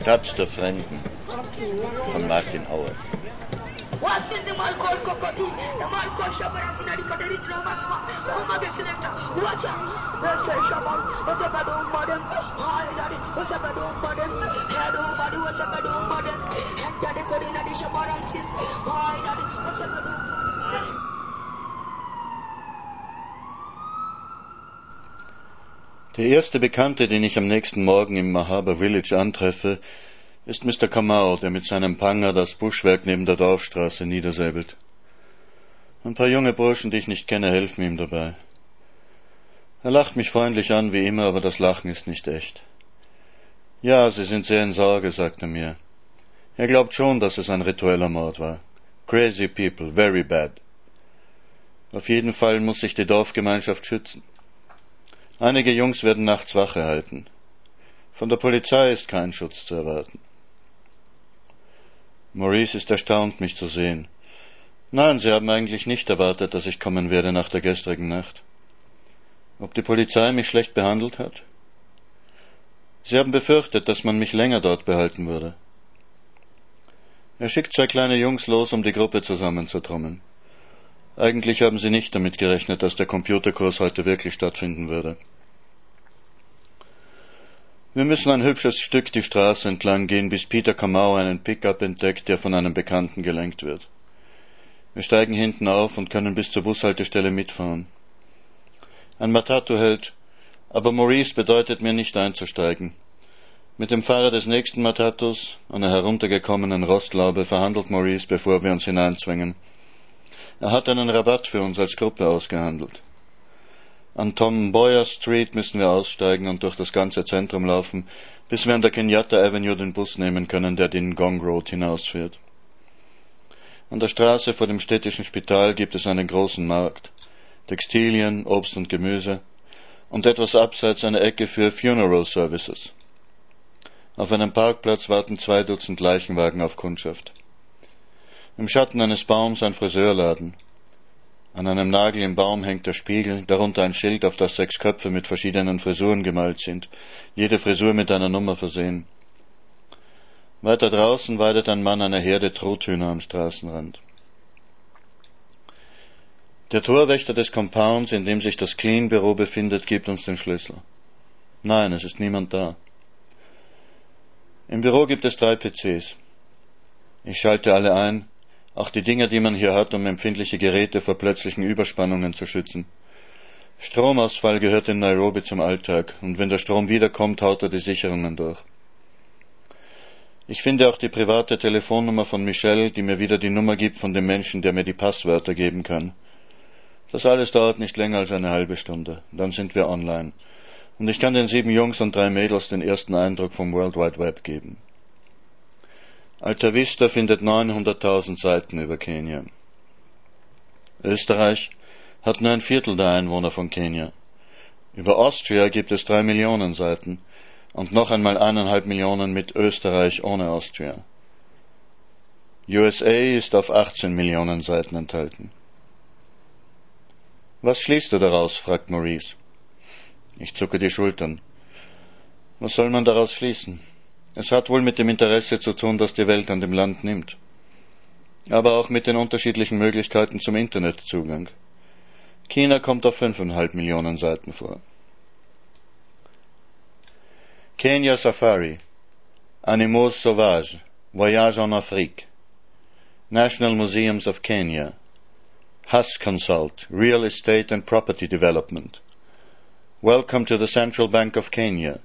Stadt der Fremden von Martin Auer. Wasin the Malcolm Kokoti, the Malcolm Shabaran Sinadi Katerich Romansma, Komage Selector, Wacha, the Say Shaban, was a bad old modern, Hi Daddy, was a bad old modern, Had old body was a bad old modern, and Daddy Corina di Shabaran Sis, Hi Daddy, was a Der erste Bekannte, den ich am nächsten Morgen im Mahaba Village antreffe, ist Mr. Kamau, der mit seinem Panger das Buschwerk neben der Dorfstraße niedersäbelt. Ein paar junge Burschen, die ich nicht kenne, helfen ihm dabei. Er lacht mich freundlich an, wie immer, aber das Lachen ist nicht echt. Ja, Sie sind sehr in Sorge, sagt er mir. Er glaubt schon, dass es ein ritueller Mord war. Crazy people, very bad. Auf jeden Fall muss sich die Dorfgemeinschaft schützen. Einige Jungs werden nachts Wache halten. Von der Polizei ist kein Schutz zu erwarten. Maurice ist erstaunt, mich zu sehen. Nein, Sie haben eigentlich nicht erwartet, dass ich kommen werde nach der gestrigen Nacht. Ob die Polizei mich schlecht behandelt hat? Sie haben befürchtet, dass man mich länger dort behalten würde. Er schickt zwei kleine Jungs los, um die Gruppe zusammenzutrommeln. Eigentlich haben sie nicht damit gerechnet, dass der Computerkurs heute wirklich stattfinden würde. Wir müssen ein hübsches Stück die Straße entlang gehen, bis Peter Kamau einen Pickup entdeckt, der von einem Bekannten gelenkt wird. Wir steigen hinten auf und können bis zur Bushaltestelle mitfahren. Ein Matatu hält, aber Maurice bedeutet mir nicht einzusteigen. Mit dem Fahrer des nächsten Matatus, einer heruntergekommenen Rostlaube, verhandelt Maurice, bevor wir uns hineinzwängen. Er hat einen Rabatt für uns als Gruppe ausgehandelt. An Tom Boyer Street müssen wir aussteigen und durch das ganze Zentrum laufen, bis wir an der Kenyatta Avenue den Bus nehmen können, der den Gong Road hinausführt. An der Straße vor dem städtischen Spital gibt es einen großen Markt, Textilien, Obst und Gemüse und etwas abseits eine Ecke für Funeral Services. Auf einem Parkplatz warten zwei Dutzend Leichenwagen auf Kundschaft. Im Schatten eines Baums ein Friseurladen. An einem Nagel im Baum hängt der Spiegel, darunter ein Schild, auf das sechs Köpfe mit verschiedenen Frisuren gemalt sind, jede Frisur mit einer Nummer versehen. Weiter draußen weidet ein Mann eine Herde Truthühner am Straßenrand. Der Torwächter des Compounds, in dem sich das Clean-Büro befindet, gibt uns den Schlüssel. Nein, es ist niemand da. Im Büro gibt es drei PCs. Ich schalte alle ein, auch die Dinger, die man hier hat, um empfindliche Geräte vor plötzlichen Überspannungen zu schützen. Stromausfall gehört in Nairobi zum Alltag, und wenn der Strom wiederkommt, haut er die Sicherungen durch. Ich finde auch die private Telefonnummer von Michelle, die mir wieder die Nummer gibt von dem Menschen, der mir die Passwörter geben kann. Das alles dauert nicht länger als eine halbe Stunde. Dann sind wir online. Und ich kann den sieben Jungs und drei Mädels den ersten Eindruck vom World Wide Web geben. Alta Vista findet 900.000 Seiten über Kenia. Österreich hat nur ein Viertel der Einwohner von Kenia. Über Austria gibt es drei Millionen Seiten und noch einmal eineinhalb Millionen mit Österreich ohne Austria. USA ist auf 18 Millionen Seiten enthalten. Was schließt du daraus? fragt Maurice. Ich zucke die Schultern. Was soll man daraus schließen? Es hat wohl mit dem Interesse zu tun, das die Welt an dem Land nimmt, aber auch mit den unterschiedlichen Möglichkeiten zum Internetzugang. China kommt auf fünfeinhalb Millionen Seiten vor. Kenya Safari, Animaux Sauvages, Voyage en Afrique, National Museums of Kenya, Huss Consult, Real Estate and Property Development. Welcome to the Central Bank of Kenya.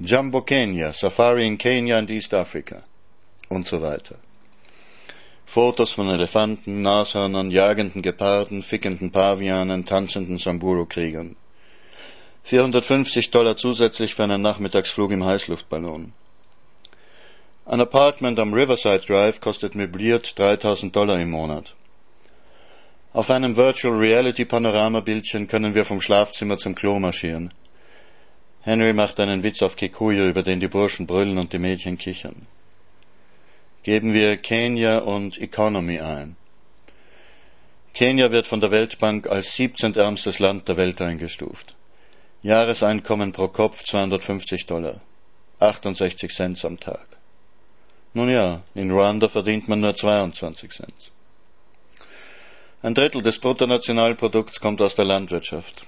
Jumbo Kenya, Safari in Kenya and East Africa und so weiter. Fotos von Elefanten, Nashörnern, jagenden Geparden, fickenden Pavianen, tanzenden Samburu-Kriegern. 450 Dollar zusätzlich für einen Nachmittagsflug im Heißluftballon. Ein Apartment am Riverside Drive kostet möbliert 3000 Dollar im Monat. Auf einem Virtual Reality Panoramabildchen können wir vom Schlafzimmer zum Klo marschieren. Henry macht einen Witz auf Kikuyu, über den die Burschen brüllen und die Mädchen kichern. Geben wir Kenia und Economy ein. Kenia wird von der Weltbank als 17. ärmstes Land der Welt eingestuft. Jahreseinkommen pro Kopf 250 Dollar. 68 Cent am Tag. Nun ja, in Ruanda verdient man nur 22 Cent. Ein Drittel des Bruttonationalprodukts kommt aus der Landwirtschaft.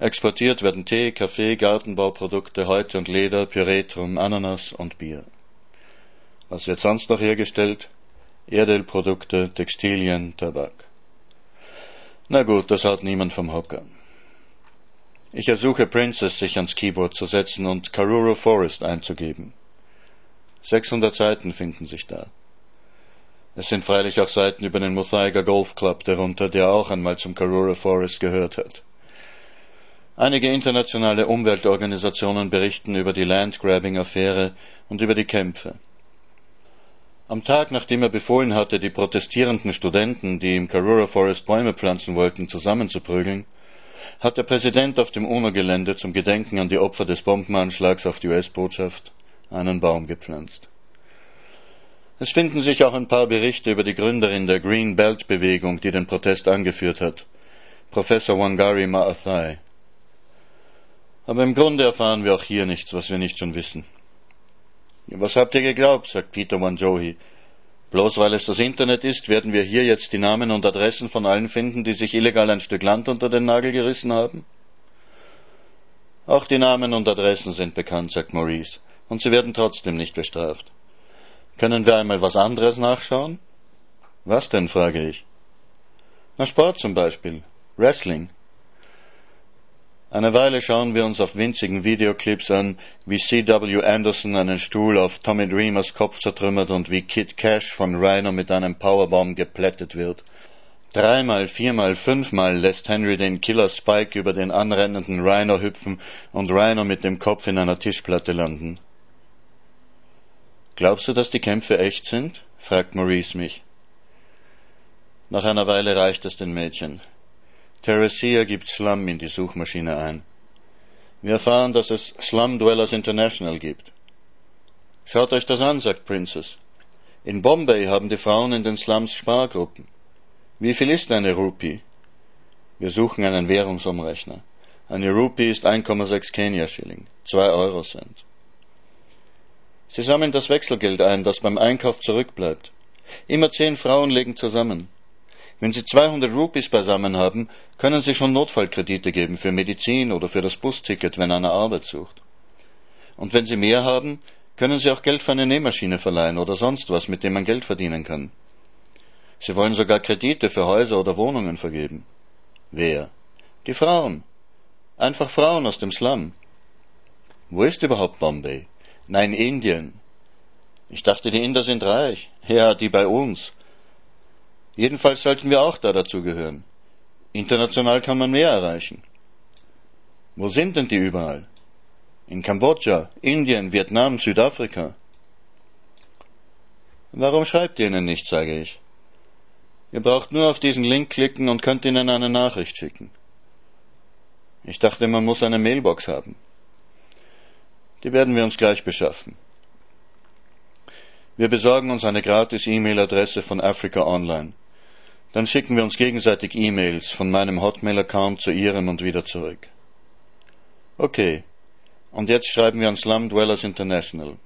Exportiert werden Tee, Kaffee, Gartenbauprodukte, Häute und Leder, Pyretrum, Ananas und Bier. Was wird sonst noch hergestellt? Erdölprodukte, Textilien, Tabak. Na gut, das haut niemand vom Hocker. Ich ersuche Princess, sich ans Keyboard zu setzen und Karuro Forest einzugeben. 600 Seiten finden sich da. Es sind freilich auch Seiten über den Muthaiga Golf Club darunter, der auch einmal zum Karura Forest gehört hat. Einige internationale Umweltorganisationen berichten über die Landgrabbing-Affäre und über die Kämpfe. Am Tag, nachdem er befohlen hatte, die protestierenden Studenten, die im Karura Forest Bäume pflanzen wollten, zusammenzuprügeln, hat der Präsident auf dem UNO-Gelände zum Gedenken an die Opfer des Bombenanschlags auf die US-Botschaft einen Baum gepflanzt. Es finden sich auch ein paar Berichte über die Gründerin der Green Belt Bewegung, die den Protest angeführt hat, Professor Wangari Maathai. Aber im Grunde erfahren wir auch hier nichts, was wir nicht schon wissen. Was habt ihr geglaubt, sagt Peter Wanjohi. Bloß weil es das Internet ist, werden wir hier jetzt die Namen und Adressen von allen finden, die sich illegal ein Stück Land unter den Nagel gerissen haben? Auch die Namen und Adressen sind bekannt, sagt Maurice, und sie werden trotzdem nicht bestraft. Können wir einmal was anderes nachschauen? Was denn, frage ich. Na, Sport zum Beispiel. Wrestling. Eine Weile schauen wir uns auf winzigen Videoclips an, wie C.W. Anderson einen Stuhl auf Tommy Dreamers Kopf zertrümmert und wie Kid Cash von Rhino mit einem Powerbomb geplättet wird. Dreimal, viermal, fünfmal lässt Henry den Killer Spike über den anrennenden Rhino hüpfen und Rhino mit dem Kopf in einer Tischplatte landen. Glaubst du, dass die Kämpfe echt sind? fragt Maurice mich. Nach einer Weile reicht es den Mädchen. Teresia gibt Slum in die Suchmaschine ein. Wir erfahren, dass es Slum Dwellers International gibt. Schaut euch das an, sagt Princess. In Bombay haben die Frauen in den Slums Spargruppen. Wie viel ist eine Rupie? Wir suchen einen Währungsumrechner. Eine Rupie ist 1,6 Kenia-Schilling, 2 Euro Cent. Sie sammeln das Wechselgeld ein, das beim Einkauf zurückbleibt. Immer zehn Frauen legen zusammen. Wenn Sie 200 Rupees beisammen haben, können Sie schon Notfallkredite geben für Medizin oder für das Busticket, wenn einer Arbeit sucht. Und wenn Sie mehr haben, können Sie auch Geld für eine Nähmaschine verleihen oder sonst was, mit dem man Geld verdienen kann. Sie wollen sogar Kredite für Häuser oder Wohnungen vergeben. Wer? Die Frauen. Einfach Frauen aus dem Slum. Wo ist überhaupt Bombay? Nein, Indien. Ich dachte, die Inder sind reich. Ja, die bei uns. Jedenfalls sollten wir auch da dazugehören. International kann man mehr erreichen. Wo sind denn die überall? In Kambodscha, Indien, Vietnam, Südafrika. Warum schreibt ihr ihnen nicht, sage ich. Ihr braucht nur auf diesen Link klicken und könnt ihnen eine Nachricht schicken. Ich dachte, man muss eine Mailbox haben. Die werden wir uns gleich beschaffen. Wir besorgen uns eine gratis E-Mail-Adresse von Africa Online. Dann schicken wir uns gegenseitig E-Mails von meinem Hotmail-Account zu Ihrem und wieder zurück. Okay. Und jetzt schreiben wir an Slum Dwellers International.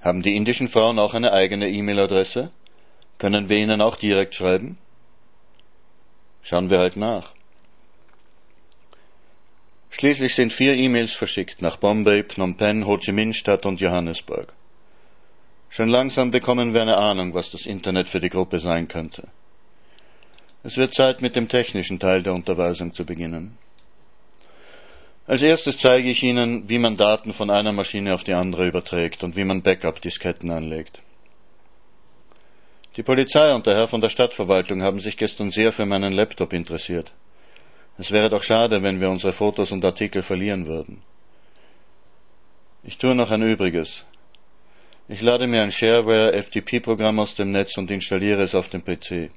Haben die indischen Frauen auch eine eigene E-Mail-Adresse? Können wir ihnen auch direkt schreiben? Schauen wir halt nach. Schließlich sind vier E-Mails verschickt nach Bombay, Phnom Penh, Ho Chi Minh Stadt und Johannesburg. Schon langsam bekommen wir eine Ahnung, was das Internet für die Gruppe sein könnte. Es wird Zeit, mit dem technischen Teil der Unterweisung zu beginnen. Als erstes zeige ich Ihnen, wie man Daten von einer Maschine auf die andere überträgt und wie man Backup-Disketten anlegt. Die Polizei und der Herr von der Stadtverwaltung haben sich gestern sehr für meinen Laptop interessiert. Es wäre doch schade, wenn wir unsere Fotos und Artikel verlieren würden. Ich tue noch ein Übriges. Ich lade mir ein Shareware FTP-Programm aus dem Netz und installiere es auf dem PC.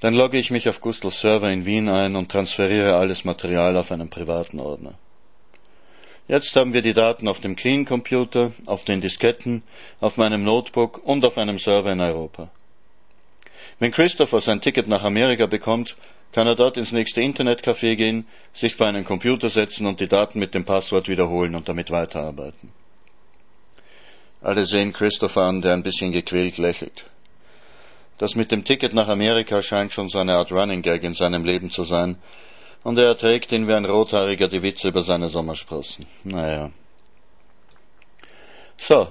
Dann logge ich mich auf Gustls Server in Wien ein und transferiere alles Material auf einen privaten Ordner. Jetzt haben wir die Daten auf dem Clean Computer, auf den Disketten, auf meinem Notebook und auf einem Server in Europa. Wenn Christopher sein Ticket nach Amerika bekommt, kann er dort ins nächste Internetcafé gehen, sich vor einen Computer setzen und die Daten mit dem Passwort wiederholen und damit weiterarbeiten. Alle sehen Christopher an, der ein bisschen gequält lächelt. Das mit dem Ticket nach Amerika scheint schon so eine Art Running Gag in seinem Leben zu sein, und er erträgt ihn wie ein Rothaariger die Witze über seine Sommersprossen. Naja. So,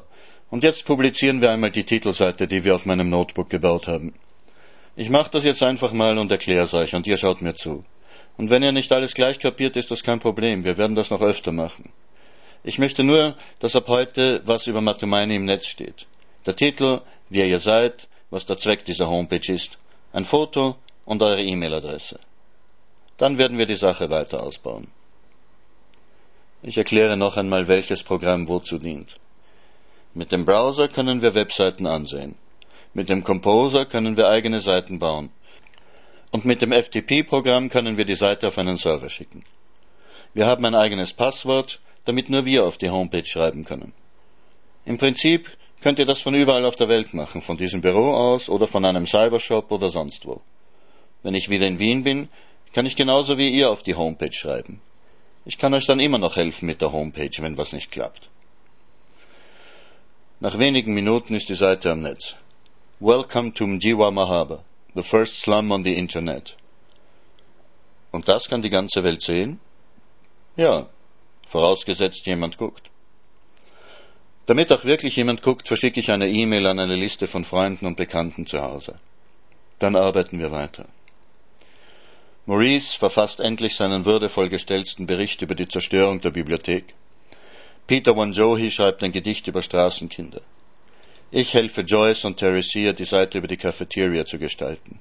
und jetzt publizieren wir einmal die Titelseite, die wir auf meinem Notebook gebaut haben. Ich mache das jetzt einfach mal und erkläre es euch, und ihr schaut mir zu. Und wenn ihr nicht alles gleich kapiert, ist das kein Problem. Wir werden das noch öfter machen. Ich möchte nur, dass ab heute was über Matumaini im Netz steht. Der Titel, wer ihr seid, was der Zweck dieser Homepage ist, ein Foto und eure E-Mail-Adresse. Dann werden wir die Sache weiter ausbauen. Ich erkläre noch einmal, welches Programm wozu dient. Mit dem Browser können wir Webseiten ansehen. Mit dem Composer können wir eigene Seiten bauen. Und mit dem FTP-Programm können wir die Seite auf einen Server schicken. Wir haben ein eigenes Passwort, damit nur wir auf die Homepage schreiben können. Im Prinzip könnt ihr das von überall auf der Welt machen, von diesem Büro aus oder von einem Cybershop oder sonst wo. Wenn ich wieder in Wien bin, kann ich genauso wie ihr auf die Homepage schreiben. Ich kann euch dann immer noch helfen mit der Homepage, wenn was nicht klappt. Nach wenigen Minuten ist die Seite am Netz. Welcome to Mjiwa Mahaba, the first slum on the Internet. Und das kann die ganze Welt sehen? Ja, vorausgesetzt jemand guckt. Damit auch wirklich jemand guckt, verschicke ich eine E-Mail an eine Liste von Freunden und Bekannten zu Hause. Dann arbeiten wir weiter. Maurice verfasst endlich seinen würdevoll gestellten Bericht über die Zerstörung der Bibliothek. Peter Wanjohi schreibt ein Gedicht über Straßenkinder. Ich helfe Joyce und Teresia, die Seite über die Cafeteria zu gestalten.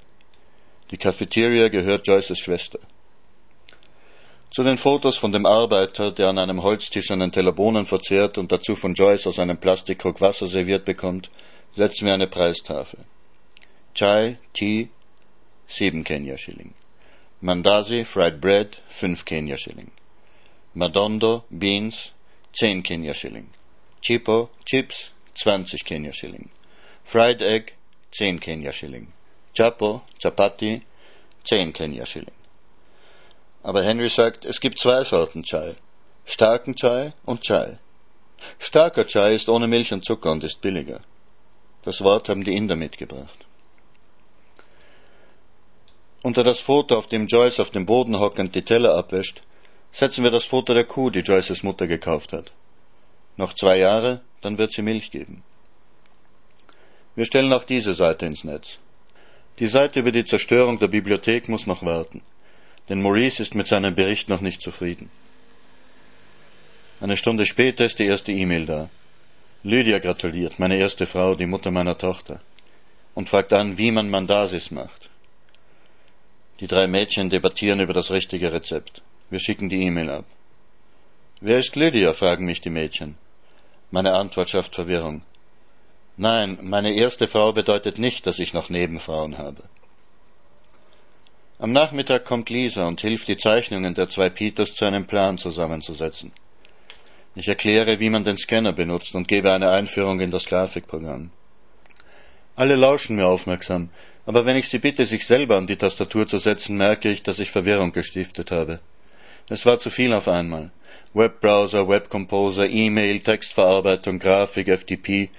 Die Cafeteria gehört Joyces Schwester. Zu den Fotos von dem Arbeiter, der an einem Holztisch einen Teller Bohnen verzehrt und dazu von Joyce aus einem Plastikkrug Wasser serviert bekommt, setzen wir eine Preistafel. Chai, Tea, sieben Kenya-Schilling. Mandasi, Fried Bread, fünf Kenya-Schilling. Madondo, Beans, zehn Kenya-Schilling. Chipo, Chips, 20 Kenia-Schilling. Fried Egg, 10 Kenia-Schilling. Chapo, Chapati, 10 Kenia-Schilling. Aber Henry sagt, es gibt zwei Sorten Chai. Starken Chai und Chai. Starker Chai ist ohne Milch und Zucker und ist billiger. Das Wort haben die Inder mitgebracht. Unter das Foto, auf dem Joyce auf dem Boden hockend die Teller abwäscht, setzen wir das Foto der Kuh, die Joyces Mutter gekauft hat. Noch zwei Jahre, dann wird sie Milch geben. Wir stellen auch diese Seite ins Netz. Die Seite über die Zerstörung der Bibliothek muss noch warten, denn Maurice ist mit seinem Bericht noch nicht zufrieden. Eine Stunde später ist die erste E-Mail da. Lydia gratuliert, meine erste Frau, die Mutter meiner Tochter, und fragt an, wie man Mandasis macht. Die drei Mädchen debattieren über das richtige Rezept. Wir schicken die E-Mail ab. Wer ist Lydia? fragen mich die Mädchen. Meine Antwort schafft Verwirrung. Nein, meine erste Frau bedeutet nicht, dass ich noch Nebenfrauen habe. Am Nachmittag kommt Lisa und hilft, die Zeichnungen der zwei Peters zu einem Plan zusammenzusetzen. Ich erkläre, wie man den Scanner benutzt und gebe eine Einführung in das Grafikprogramm. Alle lauschen mir aufmerksam, aber wenn ich sie bitte, sich selber an die Tastatur zu setzen, merke ich, dass ich Verwirrung gestiftet habe. Es war zu viel auf einmal. Webbrowser, Webcomposer, E-Mail, Textverarbeitung, Grafik, FTP.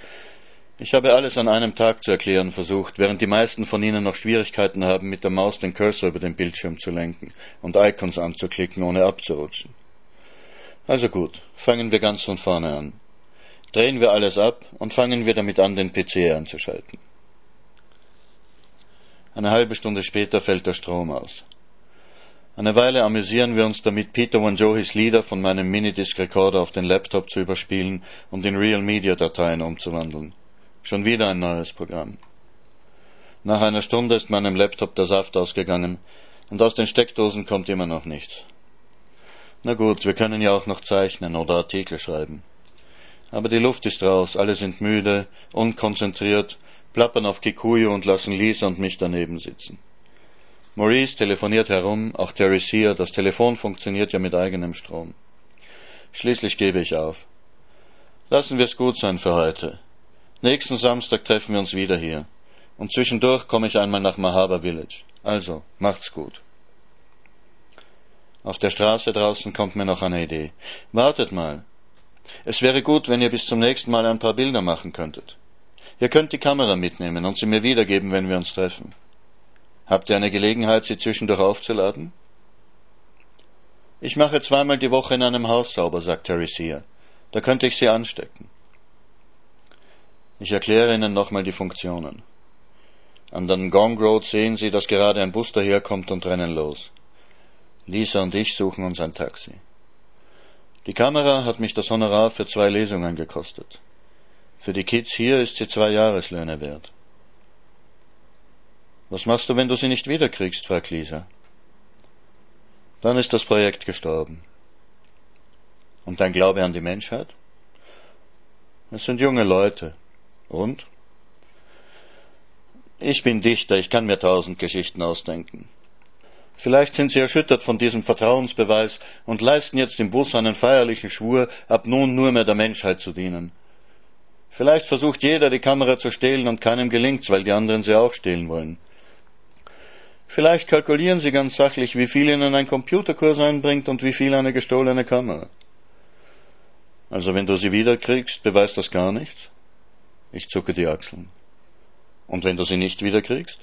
Ich habe alles an einem Tag zu erklären versucht, während die meisten von Ihnen noch Schwierigkeiten haben, mit der Maus den Cursor über den Bildschirm zu lenken und Icons anzuklicken, ohne abzurutschen. Also gut, fangen wir ganz von vorne an. Drehen wir alles ab und fangen wir damit an, den PC anzuschalten. Eine halbe Stunde später fällt der Strom aus. Eine Weile amüsieren wir uns damit, Peter Wanjohis Lieder von meinem Minidisc-Recorder auf den Laptop zu überspielen und in Real-Media-Dateien umzuwandeln. Schon wieder ein neues Programm. Nach einer Stunde ist meinem Laptop der Saft ausgegangen und aus den Steckdosen kommt immer noch nichts. Na gut, wir können ja auch noch zeichnen oder Artikel schreiben. Aber die Luft ist raus, alle sind müde, unkonzentriert, plappern auf Kikuyu und lassen Lisa und mich daneben sitzen. Maurice telefoniert herum, auch Terry Sear, das Telefon funktioniert ja mit eigenem Strom. Schließlich gebe ich auf. Lassen wir es gut sein für heute. Nächsten Samstag treffen wir uns wieder hier. Und zwischendurch komme ich einmal nach Mahaba Village. Also, macht's gut. Auf der Straße draußen kommt mir noch eine Idee. Wartet mal. Es wäre gut, wenn ihr bis zum nächsten Mal ein paar Bilder machen könntet. Ihr könnt die Kamera mitnehmen und sie mir wiedergeben, wenn wir uns treffen. Habt ihr eine Gelegenheit, sie zwischendurch aufzuladen? Ich mache zweimal die Woche in einem Haus sauber, sagt Teresia. Da könnte ich sie anstecken. Ich erkläre Ihnen nochmal die Funktionen. An den Gong Road sehen Sie, dass gerade ein Bus daherkommt und rennen los. Lisa und ich suchen uns ein Taxi. Die Kamera hat mich das Honorar für zwei Lesungen gekostet. Für die Kids hier ist sie zwei Jahreslöhne wert. Was machst du, wenn du sie nicht wiederkriegst? fragt Lisa. Dann ist das Projekt gestorben. Und dein Glaube an die Menschheit? Es sind junge Leute. Und? Ich bin Dichter, ich kann mir tausend Geschichten ausdenken. Vielleicht sind sie erschüttert von diesem Vertrauensbeweis und leisten jetzt im Bus einen feierlichen Schwur, ab nun nur mehr der Menschheit zu dienen. Vielleicht versucht jeder, die Kamera zu stehlen und keinem gelingt's, weil die anderen sie auch stehlen wollen. Vielleicht kalkulieren Sie ganz sachlich, wie viel Ihnen ein Computerkurs einbringt und wie viel eine gestohlene Kamera. Also wenn du sie wiederkriegst, beweist das gar nichts? Ich zucke die Achseln. Und wenn du sie nicht wiederkriegst?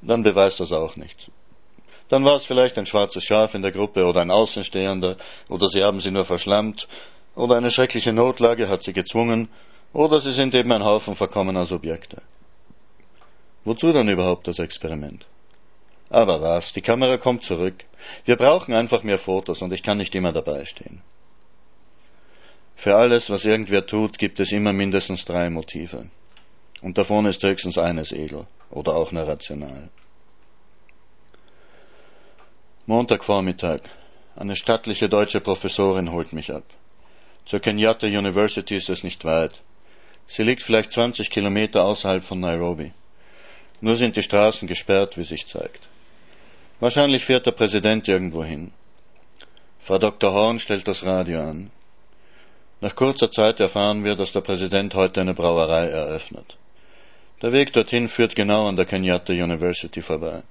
Dann beweist das auch nichts. Dann war es vielleicht ein schwarzes Schaf in der Gruppe oder ein Außenstehender, oder sie haben sie nur verschlammt, oder eine schreckliche Notlage hat sie gezwungen, oder sie sind eben ein Haufen verkommener Subjekte. Wozu dann überhaupt das Experiment? Aber was, die Kamera kommt zurück. Wir brauchen einfach mehr Fotos und ich kann nicht immer dabei stehen. Für alles, was irgendwer tut, gibt es immer mindestens drei Motive. Und davon ist höchstens eines edel oder auch nur rational. Montagvormittag. Eine stattliche deutsche Professorin holt mich ab. Zur Kenyatta University ist es nicht weit. Sie liegt vielleicht 20 Kilometer außerhalb von Nairobi. Nur sind die Straßen gesperrt, wie sich zeigt. Wahrscheinlich fährt der Präsident irgendwo hin. Frau Dr. Horn stellt das Radio an. Nach kurzer Zeit erfahren wir, dass der Präsident heute eine Brauerei eröffnet. Der Weg dorthin führt genau an der Kenyatta University vorbei.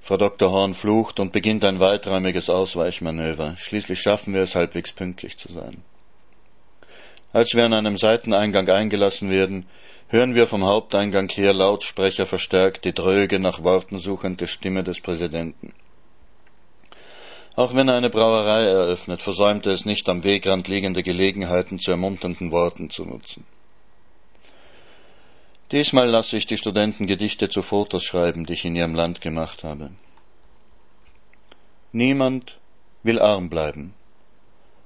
Frau Dr. Horn flucht und beginnt ein weiträumiges Ausweichmanöver. Schließlich schaffen wir es halbwegs pünktlich zu sein. Als wir an einem Seiteneingang eingelassen werden, hören wir vom Haupteingang her Lautsprecher verstärkt die dröge nach Worten suchende Stimme des Präsidenten. Auch wenn er eine Brauerei eröffnet, versäumt er es nicht, am Wegrand liegende Gelegenheiten zu ermunternden Worten zu nutzen. Diesmal lasse ich die Studenten Gedichte zu Fotos schreiben, die ich in ihrem Land gemacht habe. Niemand will arm bleiben.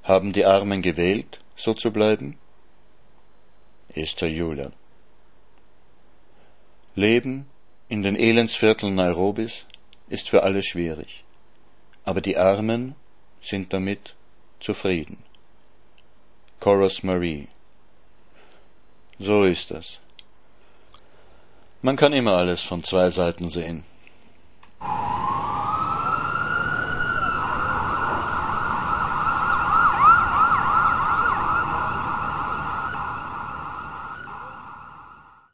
Haben die Armen gewählt, so zu bleiben? Esther Julia Leben in den Elendsvierteln Nairobis ist für alle schwierig, aber die Armen sind damit zufrieden. Chorus Marie So ist das. Man kann immer alles von zwei Seiten sehen.